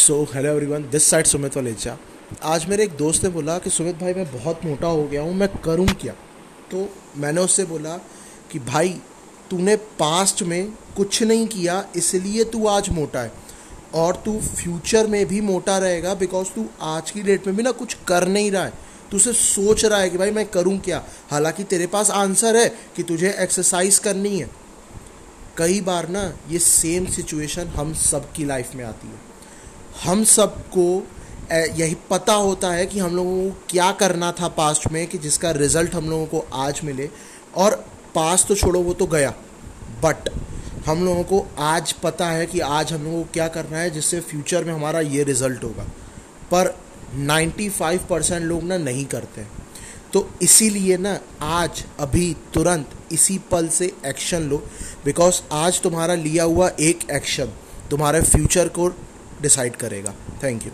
So hello everyone this side Sumit Walecha आज मेरे एक दोस्त ने बोला कि सुमित भाई, मैं बहुत मोटा हो गया हूँ, मैं करूँ क्या? तो मैंने उससे बोला कि भाई, तूने पास्ट में कुछ नहीं किया, इसलिए तू आज मोटा है। और तू फ्यूचर में भी मोटा रहेगा बिकॉज़ तू आज की डेट में भी ना कुछ कर नहीं रहा है। तू सिर्फ़ सोच रहा है कि भाई, मैं करूँ क्या? हालाँकि तेरे पास आंसर है कि तुझे एक्सरसाइज करनी है। कई बार ना ये सेम सिचुएशन हम सब की लाइफ में आती है। हम सबको यही पता होता है कि हम लोगों को क्या करना था पास्ट में, कि जिसका रिज़ल्ट हम लोगों को आज मिले। और पास्ट तो छोड़ो, वो तो गया। बट हम लोगों को आज पता है कि आज हम लोगों को क्या करना है, जिससे फ्यूचर में हमारा ये रिज़ल्ट होगा। पर 95 परसेंट लोग ना नहीं करते। तो इसीलिए ना आज, अभी, तुरंत, इसी पल से एक्शन लो। बिकॉज़ आज तुम्हारा लिया हुआ एक एक्शन तुम्हारे फ्यूचर को डिसाइड करेगा थैंक यू